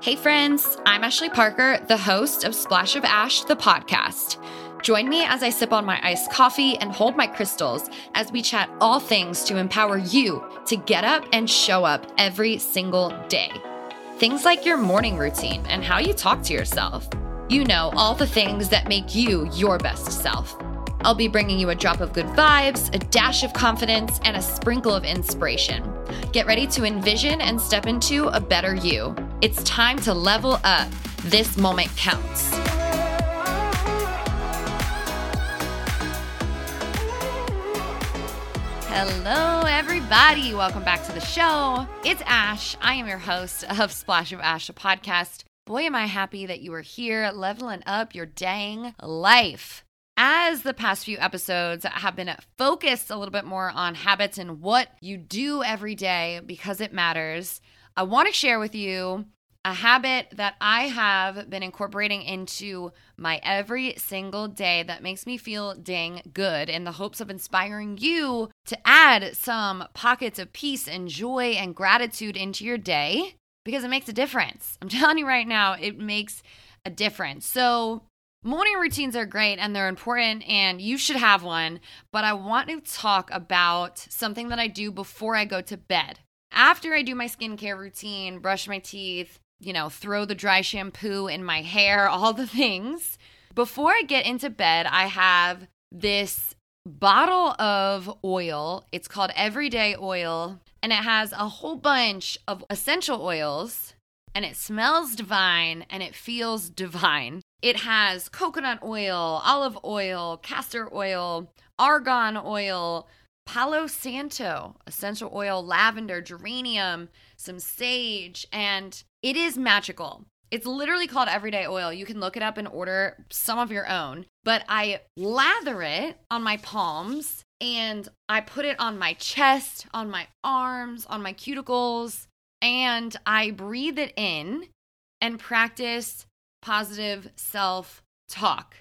Hey, friends, I'm Ashley Parker, the host of Splash of Ash, the podcast. Join me as I sip on my iced coffee and hold my crystals as we chat all things to empower you to get up and show up every single day. Things like your morning routine and how you talk to yourself. You know, all the things that make you your best self. I'll be bringing you a drop of good vibes, a dash of confidence, and a sprinkle of inspiration. Get ready to envision and step into a better you. It's time to level up. This moment counts. Hello, everybody. Welcome back to the show. It's Ash. I am your host of Splash of Ash, a podcast. Boy, am I happy that you are here leveling up your dang life as the past few episodes have been focused a little bit more on habits and what you do every day because it matters, I want to share with you a habit that I have been incorporating into my every single day that makes me feel dang good in the hopes of inspiring you to add some pockets of peace and joy and gratitude into your day because it makes a difference. I'm telling you right now, it makes a difference. So, Morning routines are great and they're important, and you should have one. But I want to talk about something that I do before I go to bed. After I do my skincare routine, brush my teeth, you know, throw the dry shampoo in my hair, all the things. Before I get into bed, I have this bottle of oil. It's called Everyday Oil, and it has a whole bunch of essential oils, and it smells divine and it feels divine. It has coconut oil, olive oil, castor oil, argan oil, Palo Santo, essential oil, lavender, geranium, some sage, and it is magical. It's literally called everyday oil. You can look it up and order some of your own. But I lather it on my palms and I put it on my chest, on my arms, on my cuticles, and I breathe it in and practice positive self talk.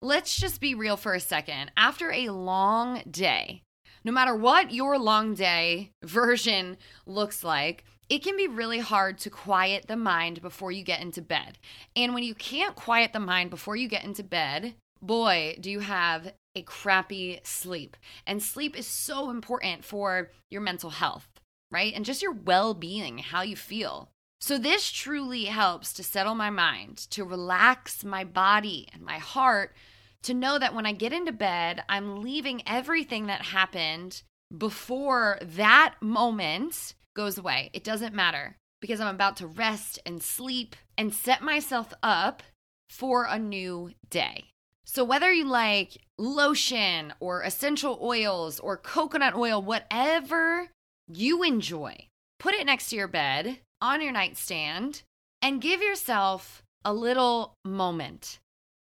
Let's just be real for a second. After a long day, no matter what your long day version looks like, it can be really hard to quiet the mind before you get into bed. And when you can't quiet the mind before you get into bed, boy, do you have a crappy sleep. And sleep is so important for your mental health, right? And just your well being, how you feel. So, this truly helps to settle my mind, to relax my body and my heart, to know that when I get into bed, I'm leaving everything that happened before that moment goes away. It doesn't matter because I'm about to rest and sleep and set myself up for a new day. So, whether you like lotion or essential oils or coconut oil, whatever you enjoy, put it next to your bed on your nightstand and give yourself a little moment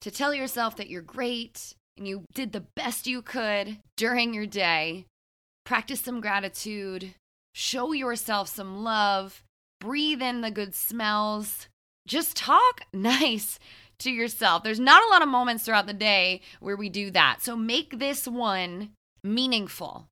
to tell yourself that you're great and you did the best you could during your day. Practice some gratitude, show yourself some love, breathe in the good smells. Just talk nice to yourself. There's not a lot of moments throughout the day where we do that. So make this one meaningful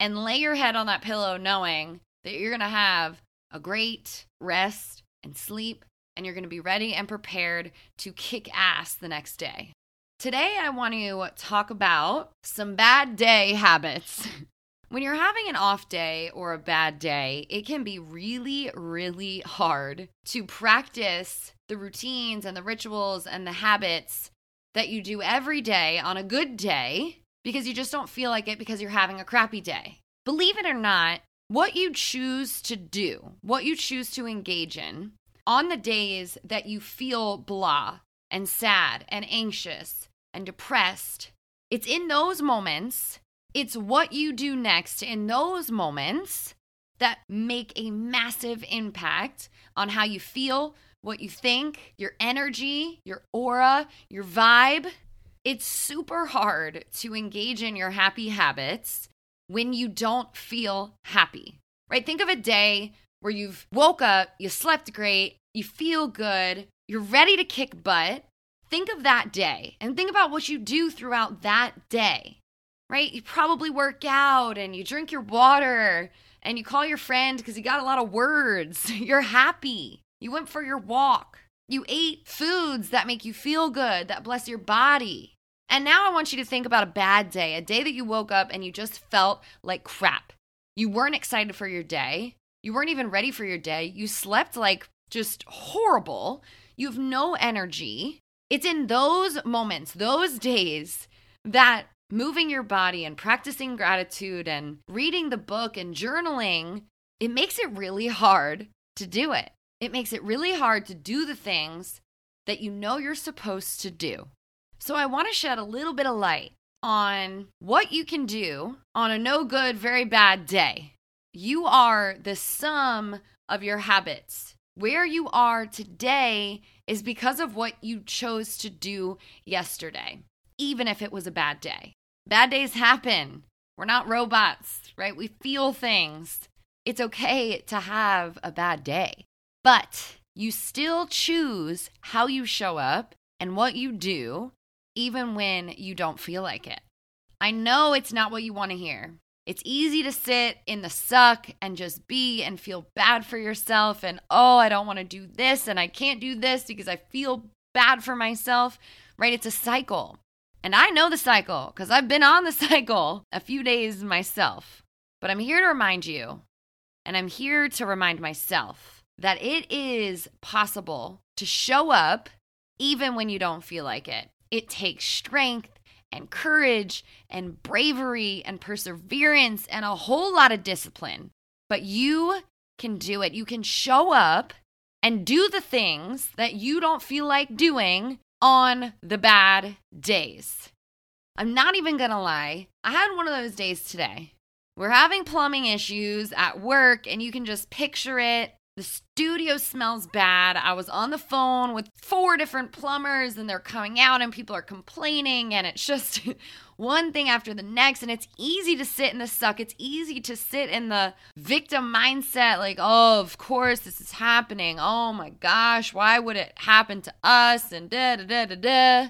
and lay your head on that pillow knowing that you're going to have a great rest and sleep, and you're going to be ready and prepared to kick ass the next day. Today, I want to talk about some bad day habits. when you're having an off day or a bad day, it can be really, really hard to practice the routines and the rituals and the habits that you do every day on a good day because you just don't feel like it because you're having a crappy day. Believe it or not, what you choose to do, what you choose to engage in on the days that you feel blah and sad and anxious and depressed, it's in those moments, it's what you do next in those moments that make a massive impact on how you feel, what you think, your energy, your aura, your vibe. It's super hard to engage in your happy habits when you don't feel happy, right? Think of a day where you've woke up, you slept great, you feel good, you're ready to kick butt. Think of that day and think about what you do throughout that day, right? You probably work out and you drink your water and you call your friend because you got a lot of words. You're happy. You went for your walk. You ate foods that make you feel good, that bless your body. And now I want you to think about a bad day, a day that you woke up and you just felt like crap. You weren't excited for your day. You weren't even ready for your day. You slept like just horrible. You have no energy. It's in those moments, those days, that moving your body and practicing gratitude and reading the book and journaling, it makes it really hard to do it. It makes it really hard to do the things that you know you're supposed to do. So, I want to shed a little bit of light on what you can do on a no good, very bad day. You are the sum of your habits. Where you are today is because of what you chose to do yesterday, even if it was a bad day. Bad days happen. We're not robots, right? We feel things. It's okay to have a bad day. But you still choose how you show up and what you do, even when you don't feel like it. I know it's not what you want to hear. It's easy to sit in the suck and just be and feel bad for yourself and, oh, I don't want to do this and I can't do this because I feel bad for myself, right? It's a cycle. And I know the cycle because I've been on the cycle a few days myself. But I'm here to remind you, and I'm here to remind myself that it is possible to show up even when you don't feel like it. It takes strength and courage and bravery and perseverance and a whole lot of discipline. But you can do it. You can show up and do the things that you don't feel like doing on the bad days. I'm not even gonna lie, I had one of those days today. We're having plumbing issues at work, and you can just picture it. The studio smells bad. I was on the phone with four different plumbers and they're coming out and people are complaining and it's just one thing after the next and it's easy to sit in the suck. It's easy to sit in the victim mindset like, "Oh, of course this is happening. Oh my gosh, why would it happen to us?" and da da da da da.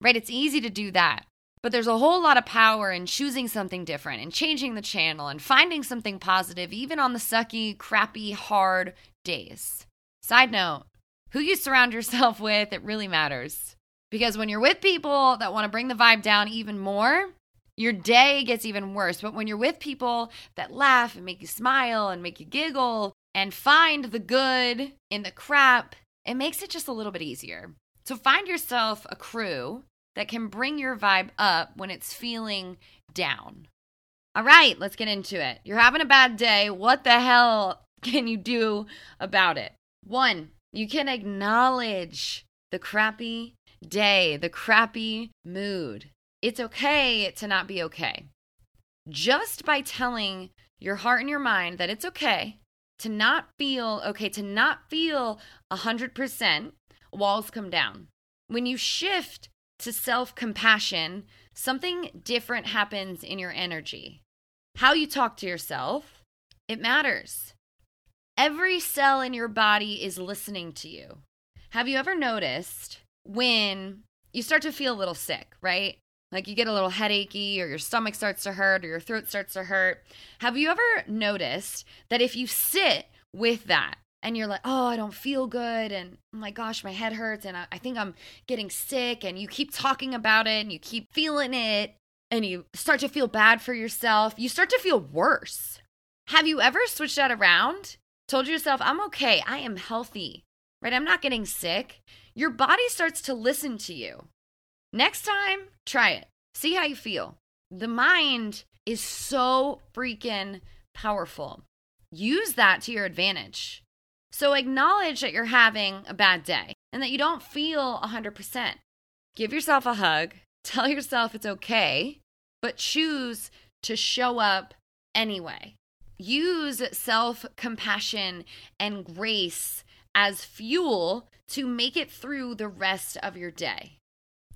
Right? It's easy to do that. But there's a whole lot of power in choosing something different and changing the channel and finding something positive, even on the sucky, crappy, hard days. Side note who you surround yourself with, it really matters. Because when you're with people that want to bring the vibe down even more, your day gets even worse. But when you're with people that laugh and make you smile and make you giggle and find the good in the crap, it makes it just a little bit easier. So find yourself a crew that can bring your vibe up when it's feeling down. All right, let's get into it. You're having a bad day. What the hell can you do about it? One, you can acknowledge the crappy day, the crappy mood. It's okay to not be okay. Just by telling your heart and your mind that it's okay to not feel okay, to not feel 100%, walls come down. When you shift to self compassion, something different happens in your energy. How you talk to yourself, it matters. Every cell in your body is listening to you. Have you ever noticed when you start to feel a little sick, right? Like you get a little headachy, or your stomach starts to hurt, or your throat starts to hurt. Have you ever noticed that if you sit with that, and you're like, oh, I don't feel good. And oh my gosh, my head hurts. And I, I think I'm getting sick. And you keep talking about it and you keep feeling it. And you start to feel bad for yourself. You start to feel worse. Have you ever switched that around? Told yourself, I'm okay. I am healthy, right? I'm not getting sick. Your body starts to listen to you. Next time, try it. See how you feel. The mind is so freaking powerful. Use that to your advantage. So acknowledge that you're having a bad day and that you don't feel 100%. Give yourself a hug, tell yourself it's okay, but choose to show up anyway. Use self compassion and grace as fuel to make it through the rest of your day.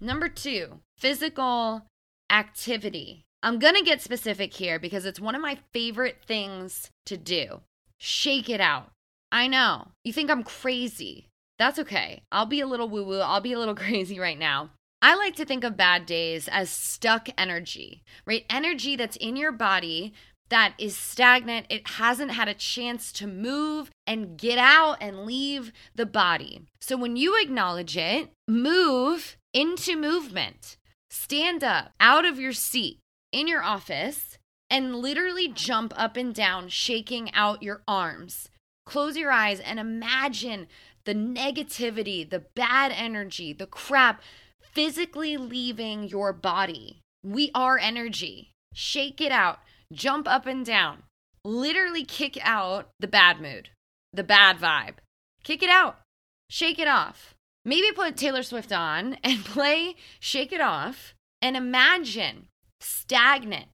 Number two, physical activity. I'm to get specific here because it's one of my favorite things to do. Shake it out. I know. You think I'm crazy. That's okay. I'll be a little woo woo. I'll be a little crazy right now. I like to think of bad days as stuck energy, right? Energy that's in your body that is stagnant. It hasn't had a chance to move and get out and leave the body. So when you acknowledge it, move into movement. Stand up out of your seat in your office and literally jump up and down, shaking out your arms. Close your eyes and imagine the negativity, the bad energy, the crap physically leaving your body. We are energy. Shake it out jump up and down, literally kick out the bad mood, the bad vibe. Kick it out, shake it off. Maybe put Taylor Swift on and play Shake It Off and imagine stagnant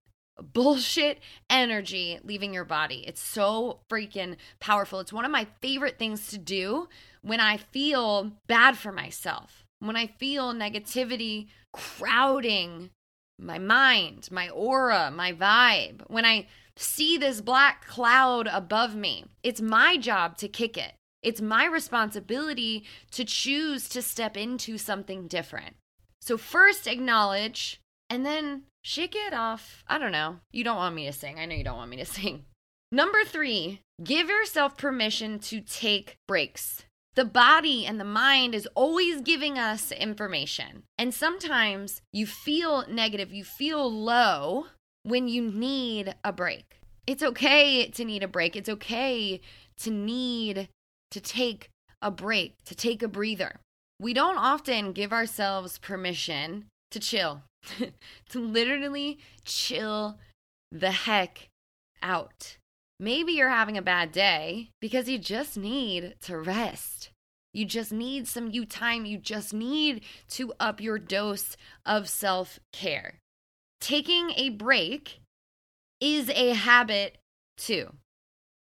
bullshit energy leaving your body. It's so freaking powerful. It's one of my favorite things to do when I feel bad for myself, when I feel negativity crowding my mind, my aura, my vibe. When I see this black cloud above me, it's my job to kick it. It's my responsibility to choose to step into something different. So, first acknowledge and then shake it off. I don't know. You don't want me to sing. I know you don't want me to sing. Number three, give yourself permission to take breaks. The body and the mind is always giving us information. And sometimes you feel negative, you feel low when you need a break. It's okay to need a break. It's okay to need to take a break, to take a breather. We don't often give ourselves permission to chill, to literally chill the heck out. Maybe you're having a bad day because you just need to rest. You just need some you time. You just need to up your dose of self care. Taking a break is a habit too.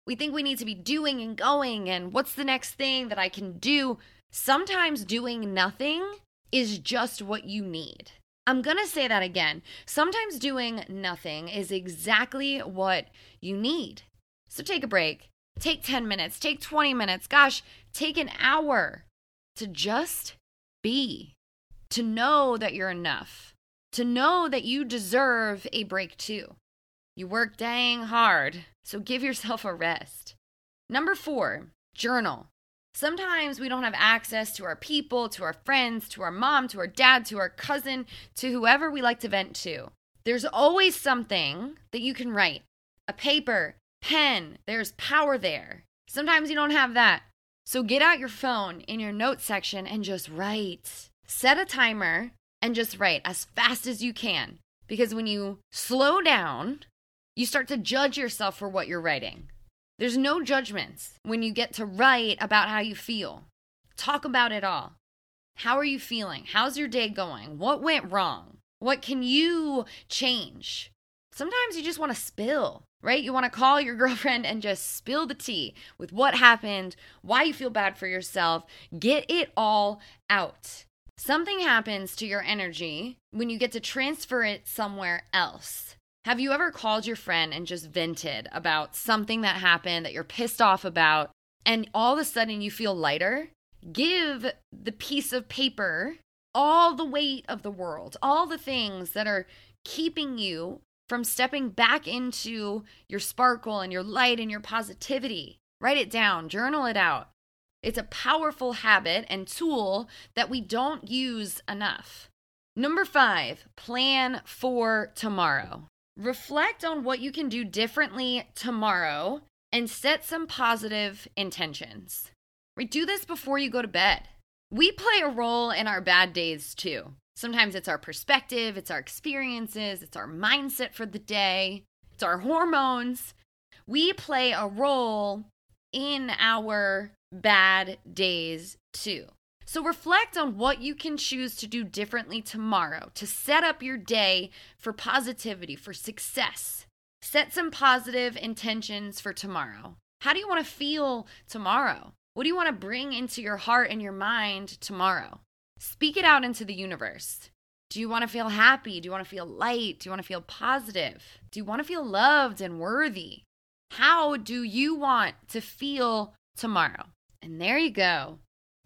We think we need to be doing and going, and what's the next thing that I can do? Sometimes doing nothing is just what you need. I'm going to say that again. Sometimes doing nothing is exactly what you need. So take a break. Take 10 minutes, take 20 minutes, gosh, take an hour to just be, to know that you're enough, to know that you deserve a break too. You work dang hard, so give yourself a rest. Number four, journal. Sometimes we don't have access to our people, to our friends, to our mom, to our dad, to our cousin, to whoever we like to vent to. There's always something that you can write a paper, pen, there's power there. Sometimes you don't have that. So get out your phone in your notes section and just write. Set a timer and just write as fast as you can. Because when you slow down, you start to judge yourself for what you're writing. There's no judgments when you get to write about how you feel. Talk about it all. How are you feeling? How's your day going? What went wrong? What can you change? Sometimes you just want to spill, right? You want to call your girlfriend and just spill the tea with what happened, why you feel bad for yourself. Get it all out. Something happens to your energy when you get to transfer it somewhere else. Have you ever called your friend and just vented about something that happened that you're pissed off about, and all of a sudden you feel lighter? Give the piece of paper all the weight of the world, all the things that are keeping you from stepping back into your sparkle and your light and your positivity. Write it down, journal it out. It's a powerful habit and tool that we don't use enough. Number five, plan for tomorrow. Reflect on what you can do differently tomorrow and set some positive intentions. We do this before you go to bed. We play a role in our bad days too. Sometimes it's our perspective, it's our experiences, it's our mindset for the day, it's our hormones. We play a role in our bad days too. So reflect on what you can choose to do differently tomorrow to set up your day for positivity, for success. Set some positive intentions for tomorrow. How do you want to feel tomorrow? What do you want to bring into your heart and your mind tomorrow? Speak it out into the universe. Do you want to feel happy? Do you want to feel light? Do you want to feel positive? Do you want to feel loved and worthy? How do you want to feel tomorrow? And there you go.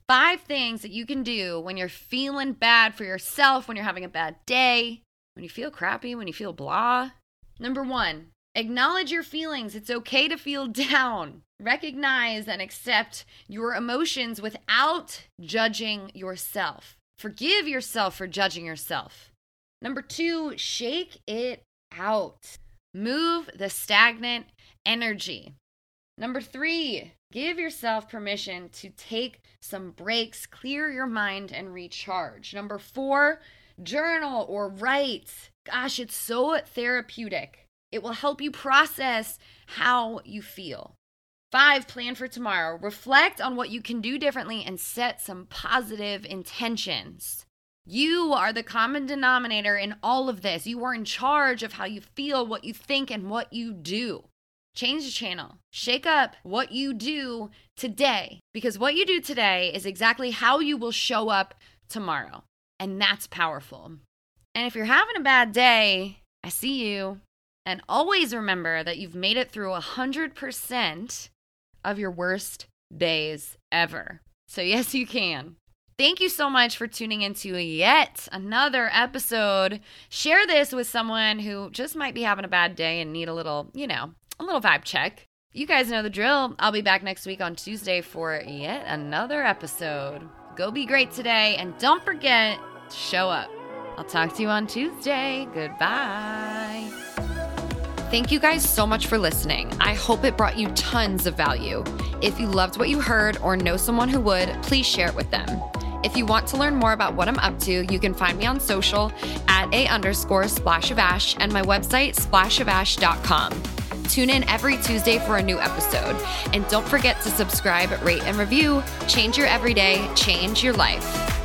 Five things that you can do when you're feeling bad for yourself, when you're having a bad day, when you feel crappy, when you feel blah. Number one, Acknowledge your feelings. It's okay to feel down. Recognize and accept your emotions without judging yourself. Forgive yourself for judging yourself. Number two, shake it out. Move the stagnant energy. Number three, give yourself permission to take some breaks, clear your mind, and recharge. Number four, journal or write. Gosh, it's so therapeutic. It will help you process how you feel. Five, plan for tomorrow. Reflect on what you can do differently and set some positive intentions. You are the common denominator in all of this. You are in charge of how you feel, what you think, and what you do. Change the channel. Shake up what you do today because what you do today is exactly how you will show up tomorrow. And that's powerful. And if you're having a bad day, I see you. And always remember that you've made it through 100% of your worst days ever. So, yes, you can. Thank you so much for tuning into yet another episode. Share this with someone who just might be having a bad day and need a little, you know, a little vibe check. You guys know the drill. I'll be back next week on Tuesday for yet another episode. Go be great today and don't forget to show up. I'll talk to you on Tuesday. Goodbye. Thank you guys so much for listening. I hope it brought you tons of value. If you loved what you heard or know someone who would, please share it with them. If you want to learn more about what I'm up to, you can find me on social at a underscore splash of ash and my website splashofash.com. Tune in every Tuesday for a new episode. And don't forget to subscribe, rate, and review. Change your everyday, change your life.